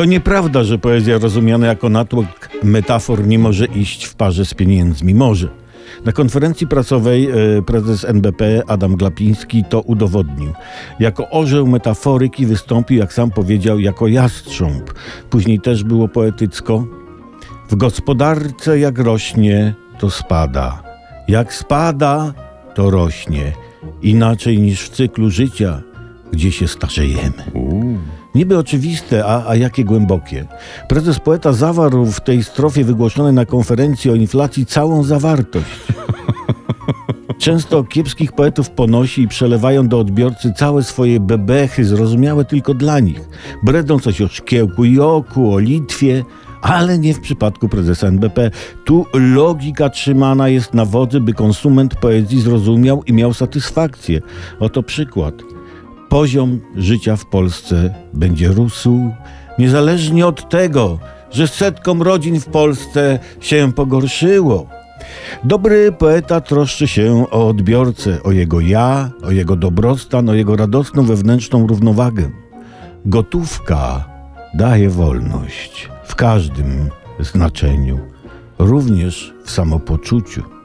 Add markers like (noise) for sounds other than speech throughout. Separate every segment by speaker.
Speaker 1: To nieprawda, że poezja rozumiana jako natłok metafor nie może iść w parze z pieniędzmi. Może. Na konferencji prasowej e, prezes NBP Adam Glapiński to udowodnił. Jako orzeł metaforyki wystąpił, jak sam powiedział, jako jastrząb. Później też było poetycko. W gospodarce jak rośnie, to spada. Jak spada, to rośnie. Inaczej niż w cyklu życia, gdzie się starzejemy. Niby oczywiste, a, a jakie głębokie. Prezes poeta zawarł w tej strofie wygłoszonej na konferencji o inflacji całą zawartość. (laughs) Często kiepskich poetów ponosi i przelewają do odbiorcy całe swoje bebechy, zrozumiałe tylko dla nich. Bredą coś o szkiełku i oku, o Litwie, ale nie w przypadku prezesa NBP. Tu logika trzymana jest na wodzy, by konsument poezji zrozumiał i miał satysfakcję. Oto przykład. Poziom życia w Polsce będzie rósł, niezależnie od tego, że setkom rodzin w Polsce się pogorszyło. Dobry poeta troszczy się o odbiorcę, o jego ja, o jego dobrostan, o jego radosną wewnętrzną równowagę. Gotówka daje wolność w każdym znaczeniu, również w samopoczuciu.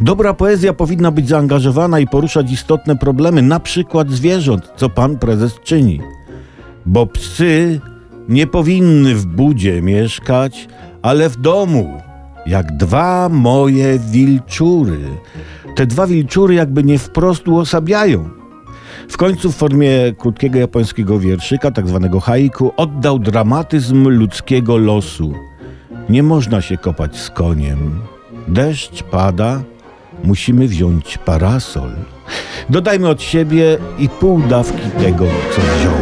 Speaker 1: Dobra poezja powinna być zaangażowana i poruszać istotne problemy, na przykład zwierząt, co pan prezes czyni. Bo psy nie powinny w budzie mieszkać, ale w domu, jak dwa moje wilczury. Te dwa wilczury jakby nie wprost uosabiają. W końcu w formie krótkiego japońskiego wierszyka, tak zwanego haiku, oddał dramatyzm ludzkiego losu. Nie można się kopać z koniem. Deszcz pada, musimy wziąć parasol. Dodajmy od siebie i pół dawki tego, co wziął.